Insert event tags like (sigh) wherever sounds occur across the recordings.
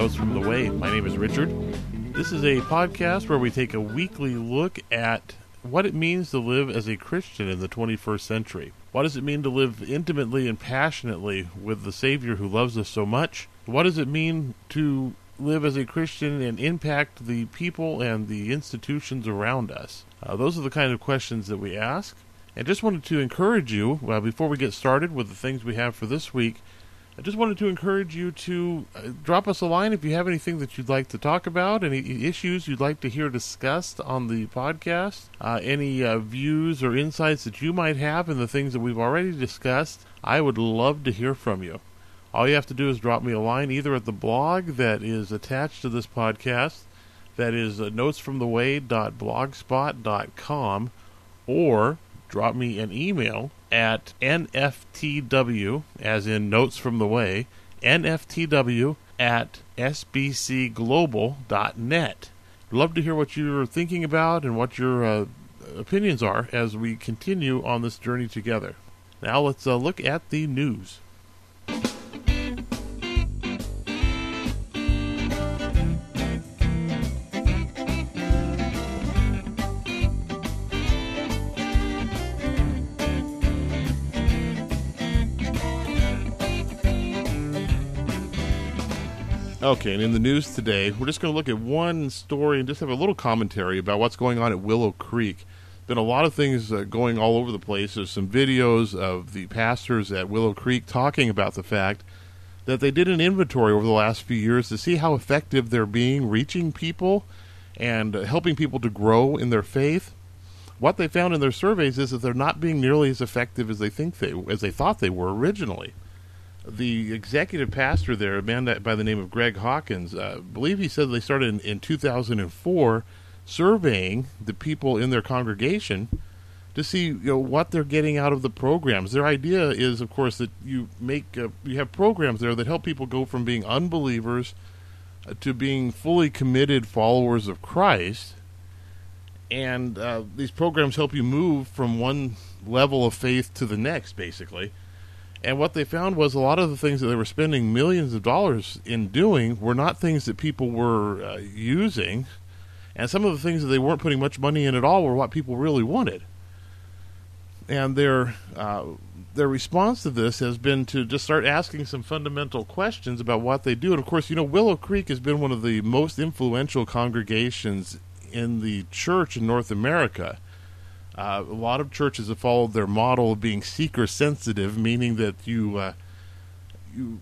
Notes from the Way. My name is Richard. This is a podcast where we take a weekly look at what it means to live as a Christian in the 21st century. What does it mean to live intimately and passionately with the Savior who loves us so much? What does it mean to live as a Christian and impact the people and the institutions around us? Uh, those are the kind of questions that we ask. And just wanted to encourage you, well, before we get started with the things we have for this week, I just wanted to encourage you to uh, drop us a line if you have anything that you'd like to talk about, any issues you'd like to hear discussed on the podcast, uh, any uh, views or insights that you might have in the things that we've already discussed. I would love to hear from you. All you have to do is drop me a line either at the blog that is attached to this podcast, that is uh, notesfromtheway.blogspot.com, or drop me an email at nftw, as in Notes from the Way, nftw at sbcglobal.net. Love to hear what you're thinking about and what your uh, opinions are as we continue on this journey together. Now let's uh, look at the news. Okay, and in the news today, we're just going to look at one story and just have a little commentary about what's going on at Willow Creek. Been a lot of things uh, going all over the place. There's some videos of the pastors at Willow Creek talking about the fact that they did an inventory over the last few years to see how effective they're being reaching people and uh, helping people to grow in their faith. What they found in their surveys is that they're not being nearly as effective as they think they as they thought they were originally the executive pastor there, a man by the name of Greg Hawkins, uh, believe he said they started in, in 2004 surveying the people in their congregation to see you know what they're getting out of the programs. Their idea is, of course, that you make uh, you have programs there that help people go from being unbelievers uh, to being fully committed followers of Christ. And uh, these programs help you move from one level of faith to the next, basically. And what they found was a lot of the things that they were spending millions of dollars in doing were not things that people were uh, using. And some of the things that they weren't putting much money in at all were what people really wanted. And their uh, their response to this has been to just start asking some fundamental questions about what they do. And of course, you know, Willow Creek has been one of the most influential congregations in the church in North America. Uh, a lot of churches have followed their model of being seeker sensitive, meaning that you uh, you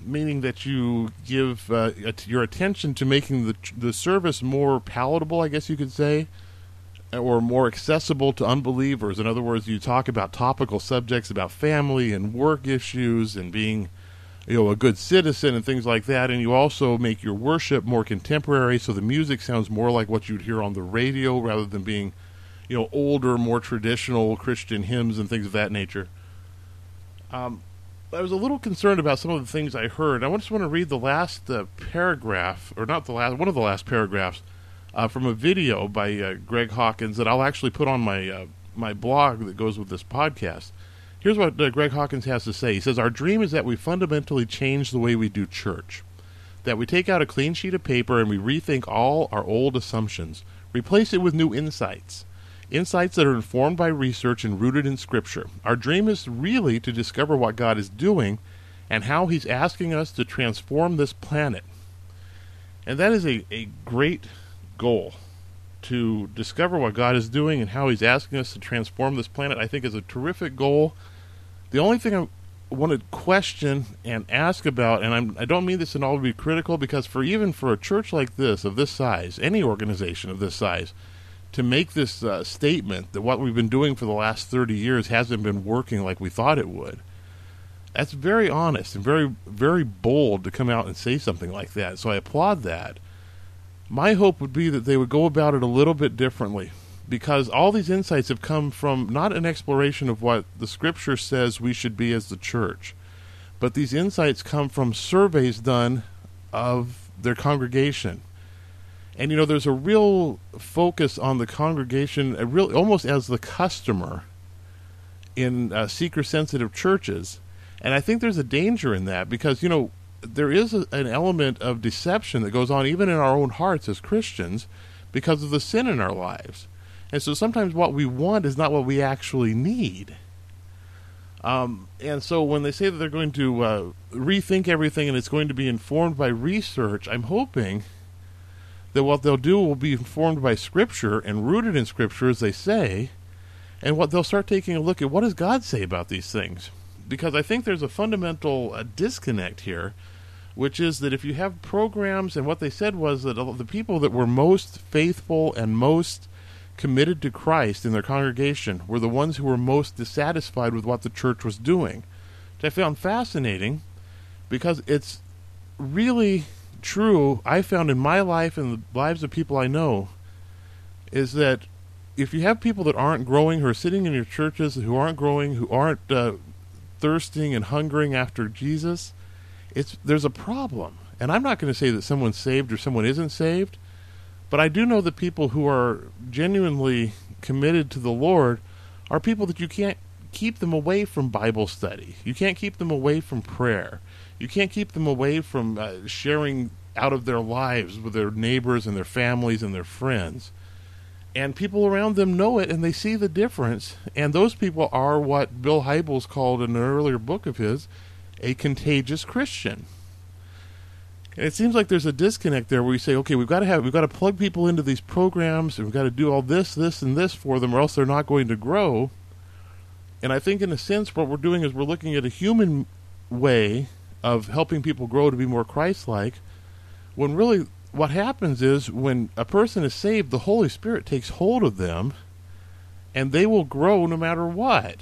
meaning that you give uh, your attention to making the the service more palatable, I guess you could say, or more accessible to unbelievers. In other words, you talk about topical subjects about family and work issues and being you know a good citizen and things like that and you also make your worship more contemporary so the music sounds more like what you'd hear on the radio rather than being you know older more traditional christian hymns and things of that nature. Um, i was a little concerned about some of the things i heard. I just want to read the last uh, paragraph or not the last one of the last paragraphs uh, from a video by uh, greg hawkins that i'll actually put on my uh, my blog that goes with this podcast Here's what uh, Greg Hawkins has to say. He says, Our dream is that we fundamentally change the way we do church, that we take out a clean sheet of paper and we rethink all our old assumptions, replace it with new insights. Insights that are informed by research and rooted in Scripture. Our dream is really to discover what God is doing and how He's asking us to transform this planet. And that is a, a great goal to discover what God is doing and how He's asking us to transform this planet. I think is a terrific goal the only thing I want to question and ask about, and I'm, I do not mean this in all to be critical, because for even for a church like this, of this size, any organization of this size, to make this uh, statement that what we've been doing for the last 30 years hasn't been working like we thought it would, that's very honest and very, very bold to come out and say something like that. So I applaud that. My hope would be that they would go about it a little bit differently because all these insights have come from not an exploration of what the scripture says we should be as the church, but these insights come from surveys done of their congregation. And you know, there's a real focus on the congregation, a real almost as the customer in uh, seeker sensitive churches. And I think there's a danger in that because, you know, there is a, an element of deception that goes on even in our own hearts as Christians because of the sin in our lives. And so sometimes what we want is not what we actually need. Um, and so when they say that they're going to uh, rethink everything and it's going to be informed by research, I'm hoping that what they'll do will be informed by Scripture and rooted in Scripture, as they say, and what they'll start taking a look at what does God say about these things. Because I think there's a fundamental uh, disconnect here, which is that if you have programs, and what they said was that the people that were most faithful and most committed to Christ in their congregation were the ones who were most dissatisfied with what the church was doing. Which I found fascinating because it's really true, I found in my life and the lives of people I know, is that if you have people that aren't growing, who are sitting in your churches, who aren't growing, who aren't uh, thirsting and hungering after Jesus, it's there's a problem. And I'm not going to say that someone's saved or someone isn't saved, but I do know that people who are genuinely committed to the Lord are people that you can't keep them away from Bible study. You can't keep them away from prayer. You can't keep them away from uh, sharing out of their lives with their neighbors and their families and their friends. And people around them know it and they see the difference. And those people are what Bill Hybels called in an earlier book of his a contagious Christian. And it seems like there's a disconnect there where we say, okay, we've got to have, we've got to plug people into these programs, and we've got to do all this, this, and this for them, or else they're not going to grow. And I think, in a sense, what we're doing is we're looking at a human way of helping people grow to be more Christ-like. When really, what happens is when a person is saved, the Holy Spirit takes hold of them, and they will grow no matter what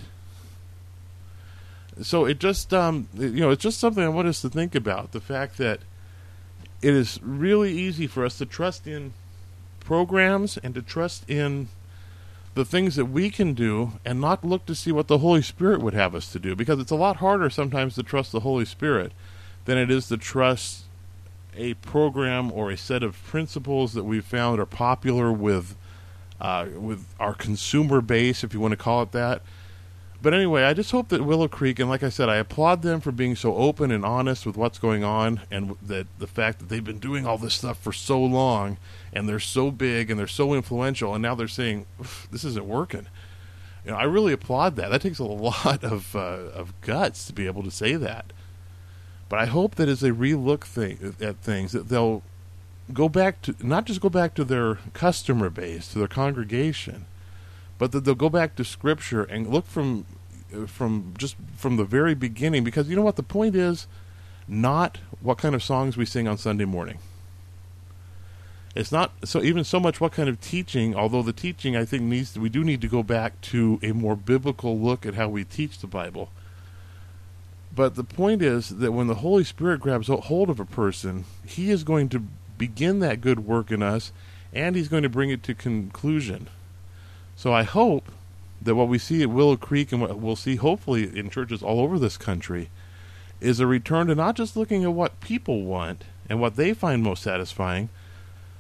so it just um, you know it's just something I want us to think about the fact that it is really easy for us to trust in programs and to trust in the things that we can do and not look to see what the Holy Spirit would have us to do because it's a lot harder sometimes to trust the Holy Spirit than it is to trust a program or a set of principles that we've found are popular with uh, with our consumer base, if you want to call it that, but anyway, I just hope that Willow Creek, and like I said, I applaud them for being so open and honest with what's going on, and that the fact that they've been doing all this stuff for so long, and they're so big and they're so influential, and now they're saying this isn't working. You know, I really applaud that. That takes a (laughs) lot of uh, of guts to be able to say that. But I hope that as they relook thing, at things, that they'll go back to not just go back to their customer base, to their congregation, but that they'll go back to Scripture and look from uh, from just from the very beginning because you know what the point is not what kind of songs we sing on Sunday morning. It's not so even so much what kind of teaching, although the teaching I think needs to, we do need to go back to a more biblical look at how we teach the Bible. But the point is that when the Holy Spirit grabs hold of a person, he is going to begin that good work in us and he's going to bring it to conclusion. So I hope that what we see at Willow Creek and what we'll see hopefully in churches all over this country is a return to not just looking at what people want and what they find most satisfying,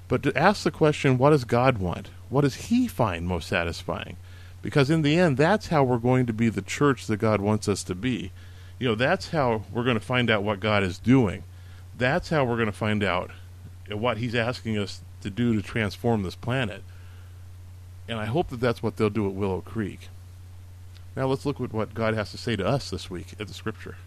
but to ask the question, what does God want? What does He find most satisfying? Because in the end, that's how we're going to be the church that God wants us to be. You know, that's how we're going to find out what God is doing. That's how we're going to find out what He's asking us to do to transform this planet. And I hope that that's what they'll do at Willow Creek. Now let's look at what God has to say to us this week at the Scripture.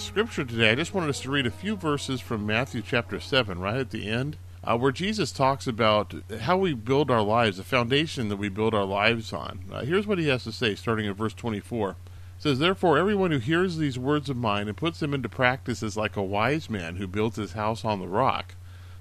Scripture today, I just wanted us to read a few verses from Matthew chapter 7, right at the end, uh, where Jesus talks about how we build our lives, the foundation that we build our lives on. Uh, here's what he has to say, starting at verse 24. It says, Therefore, everyone who hears these words of mine and puts them into practice is like a wise man who builds his house on the rock.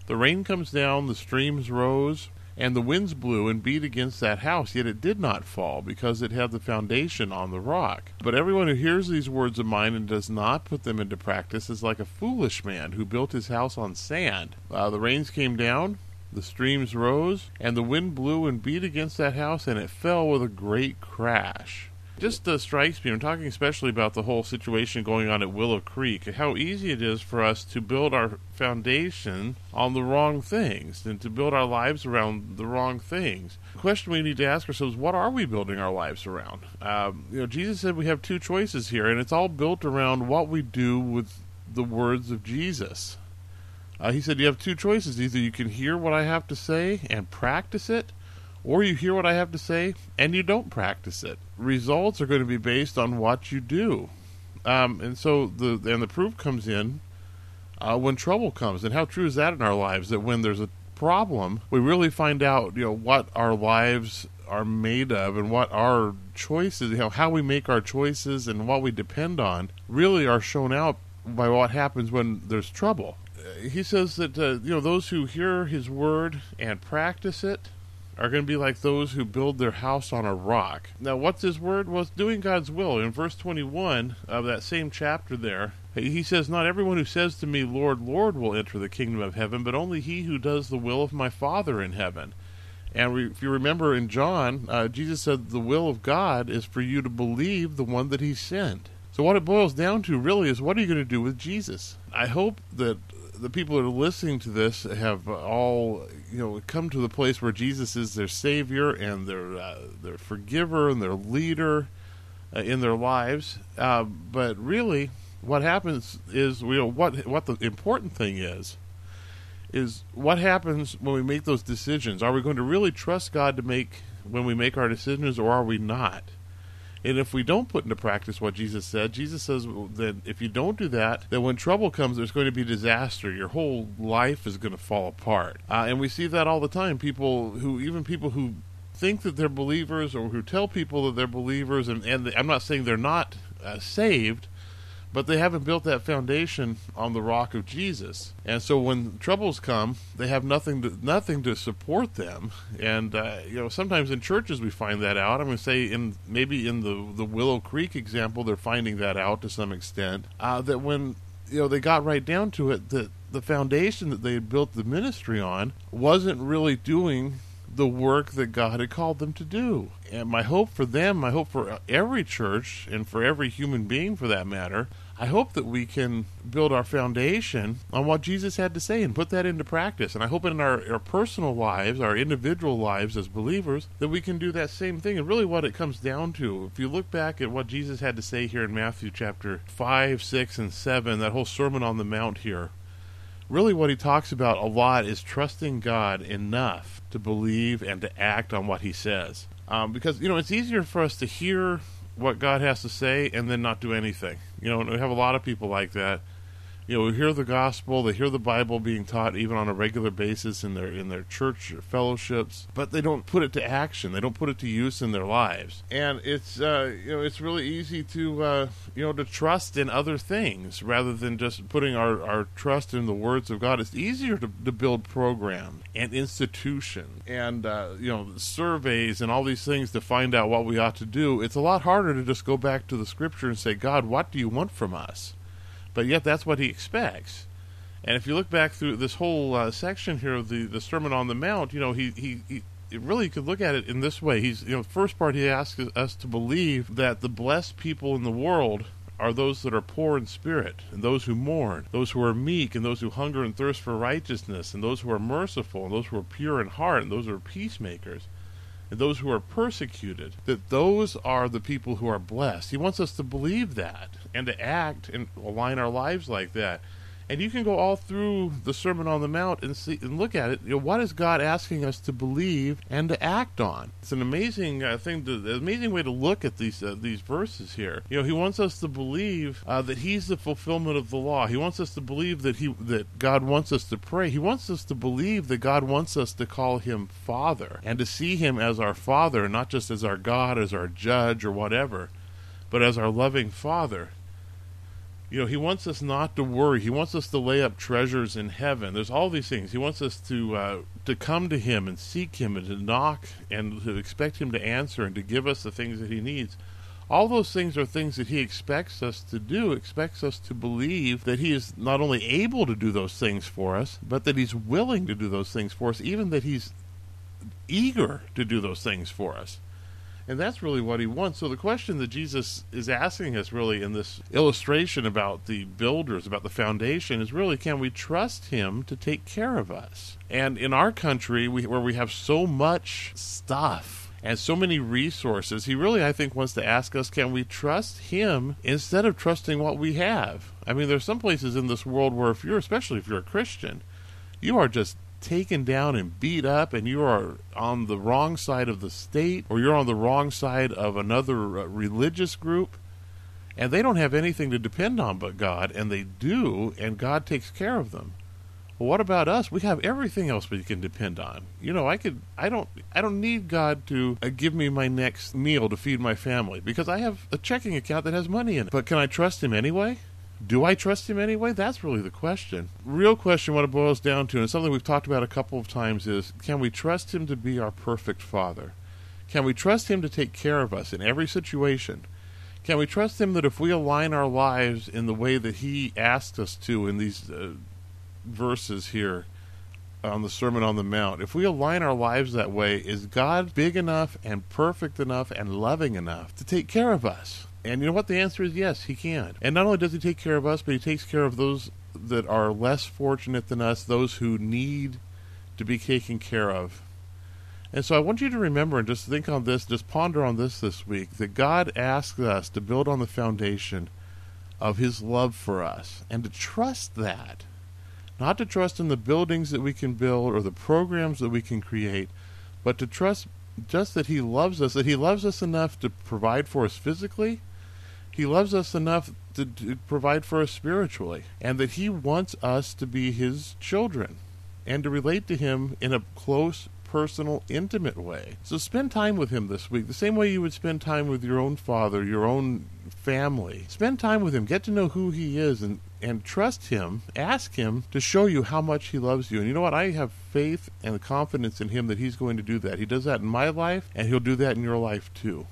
The rain comes down, the streams rose, and the winds blew and beat against that house, yet it did not fall, because it had the foundation on the rock. But everyone who hears these words of mine and does not put them into practice is like a foolish man who built his house on sand. Uh, the rains came down, the streams rose, and the wind blew and beat against that house, and it fell with a great crash. Just uh, strikes me, I'm talking especially about the whole situation going on at Willow Creek, how easy it is for us to build our foundation on the wrong things and to build our lives around the wrong things. The question we need to ask ourselves what are we building our lives around? Um, you know, Jesus said we have two choices here, and it's all built around what we do with the words of Jesus. Uh, he said you have two choices. Either you can hear what I have to say and practice it, or you hear what I have to say and you don't practice it. Results are going to be based on what you do. Um, and so the and the proof comes in uh, when trouble comes. And how true is that in our lives? That when there's a problem, we really find out you know what our lives are made of and what our choices, you know, how we make our choices and what we depend on, really are shown out by what happens when there's trouble. He says that uh, you know those who hear his word and practice it are going to be like those who build their house on a rock. Now, what's his word? Well, it's doing God's will. In verse 21 of that same chapter there, he says, Not everyone who says to me, Lord, Lord, will enter the kingdom of heaven, but only he who does the will of my Father in heaven. And if you remember in John, uh, Jesus said, The will of God is for you to believe the one that he sent. So, what it boils down to really is what are you going to do with Jesus? I hope that the people that are listening to this have all you know come to the place where Jesus is their savior and their uh, their forgiver and their leader uh, in their lives. Uh, but really, what happens is you know what what the important thing is is what happens when we make those decisions. Are we going to really trust God to make when we make our decisions, or are we not? And if we don't put into practice what Jesus said, Jesus says that if you don't do that, then when trouble comes, there's going to be disaster. Your whole life is going to fall apart. Uh, and we see that all the time. People who, even people who think that they're believers or who tell people that they're believers, and, and I'm not saying they're not uh, saved, but they haven't built that foundation on the rock of Jesus. And so when troubles come, they have nothing to nothing to support them. And uh, you know, sometimes in churches we find that out. I'm going to say in maybe in the the Willow Creek example, they're finding that out to some extent. Uh, that when you know they got right down to it, that the foundation that they had built the ministry on wasn't really doing the work that God had called them to do. And my hope for them, my hope for every church and for every human being for that matter, I hope that we can build our foundation on what Jesus had to say and put that into practice. And I hope in our, our personal lives, our individual lives as believers, that we can do that same thing. And really, what it comes down to, if you look back at what Jesus had to say here in Matthew chapter 5, 6, and 7, that whole Sermon on the Mount here, really what he talks about a lot is trusting God enough to believe and to act on what he says. Um, because, you know, it's easier for us to hear what God has to say and then not do anything. You know, we have a lot of people like that you know, hear the gospel, they hear the Bible being taught even on a regular basis in their in their church or fellowships, but they don't put it to action. They don't put it to use in their lives. And it's uh, you know it's really easy to uh, you know to trust in other things rather than just putting our, our trust in the words of God. It's easier to, to build programs and institution and uh, you know surveys and all these things to find out what we ought to do. It's a lot harder to just go back to the Scripture and say, God, what do you want from us? But yet that's what he expects. And if you look back through this whole uh, section here of the, the Sermon on the Mount, you know, he, he, he really could look at it in this way. He's, you know, the first part he asks us to believe that the blessed people in the world are those that are poor in spirit, and those who mourn, those who are meek, and those who hunger and thirst for righteousness, and those who are merciful, and those who are pure in heart, and those who are peacemakers and those who are persecuted, that those are the people who are blessed. He wants us to believe that and to act and align our lives like that. And you can go all through the Sermon on the Mount and see and look at it. You know, what is God asking us to believe and to act on? It's an amazing uh, thing, to, an amazing way to look at these uh, these verses here. You know, He wants us to believe uh, that He's the fulfillment of the law. He wants us to believe that He that God wants us to pray. He wants us to believe that God wants us to call Him Father and to see Him as our Father, not just as our God, as our Judge or whatever, but as our loving Father you know, he wants us not to worry. He wants us to lay up treasures in heaven. There's all these things. He wants us to uh, to come to him and seek him and to knock and to expect him to answer and to give us the things that he needs. All those things are things that he expects us to do, expects us to believe that he is not only able to do those things for us, but that he's willing to do those things for us, even that he's eager to do those things for us. And that's really what he wants. So the question that Jesus is asking us really in this illustration about the builders, about the foundation, is really can we trust him to take care of us? And in our country, we, where we have so much stuff and so many resources, he really, I think, wants to ask us can we trust him instead of trusting what we have? I mean, there's some places in this world where if you're, especially if you're a Christian, you are just taken down and beat up and you are on the wrong side of the state or you're on the wrong side of another uh, religious group and they don't have anything to depend on but God and they do and God takes care of them. Well, what about us? We have everything else we can depend on. You know, I could I don't I don't need God to uh, give me my next meal to feed my family because I have a checking account that has money in it. But can I trust him anyway? Do I trust him anyway? That's really the question. Real question, what it boils down to, and something we've talked about a couple of times, is can we trust him to be our perfect father? Can we trust him to take care of us in every situation? Can we trust him that if we align our lives in the way that he asked us to in these uh, verses here on the Sermon on the Mount, if we align our lives that way, is God big enough and perfect enough and loving enough to take care of us? And you know what? The answer is yes, he can. And not only does he take care of us, but he takes care of those that are less fortunate than us, those who need to be taken care of. And so I want you to remember and just think on this, just ponder on this this week that God asks us to build on the foundation of his love for us and to trust that. Not to trust in the buildings that we can build or the programs that we can create, but to trust just that he loves us, that he loves us enough to provide for us physically he loves us enough to, to, provide for us spiritually, and that He wants us to be His children and to relate to Him in a close, personal, intimate way. So spend time with Him this week, the same way you would spend time with your own father, your own family. Spend time with Him, get to know who He is, and, and trust Him. Ask Him to show you how much He loves you. And you know what? I have faith and confidence in Him that He's going to do that. He does that in my life, and He'll do that in your life too.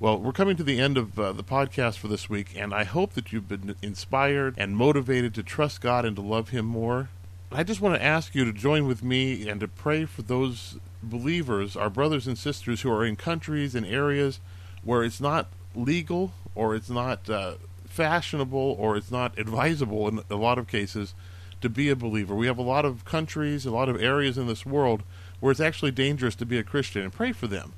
Well, we're coming to the end of uh, the podcast for this week, and I hope that you've been inspired and motivated to trust God and to love Him more. I just want to ask you to join with me and to pray for those believers, our brothers and sisters who are in countries and areas where it's not legal or it's not uh, fashionable or it's not advisable in a lot of cases to be a believer. We have a lot of countries, a lot of areas in this world where it's actually dangerous to be a Christian, and pray for them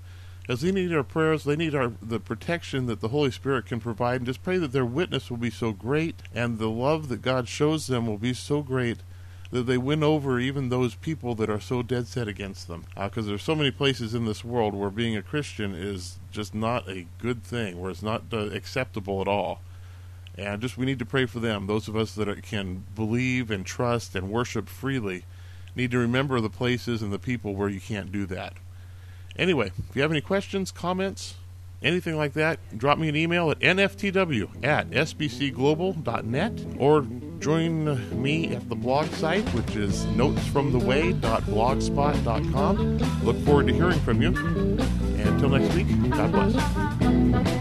as they need our prayers, they need our the protection that the Holy Spirit can provide, and just pray that their witness will be so great and the love that God shows them will be so great that they win over even those people that are so dead set against them. Because uh, there's so many places in this world where being a Christian is just not a good thing, where it's not uh, acceptable at all. And just we need to pray for them. Those of us that are, can believe and trust and worship freely need to remember the places and the people where you can't do that. Anyway, if you have any questions, comments, anything like that, drop me an email at nftw at sbcglobal.net or join me at the blog site, which is notesfromtheway.blogspot.com. Look forward to hearing from you. And until next week, God bless.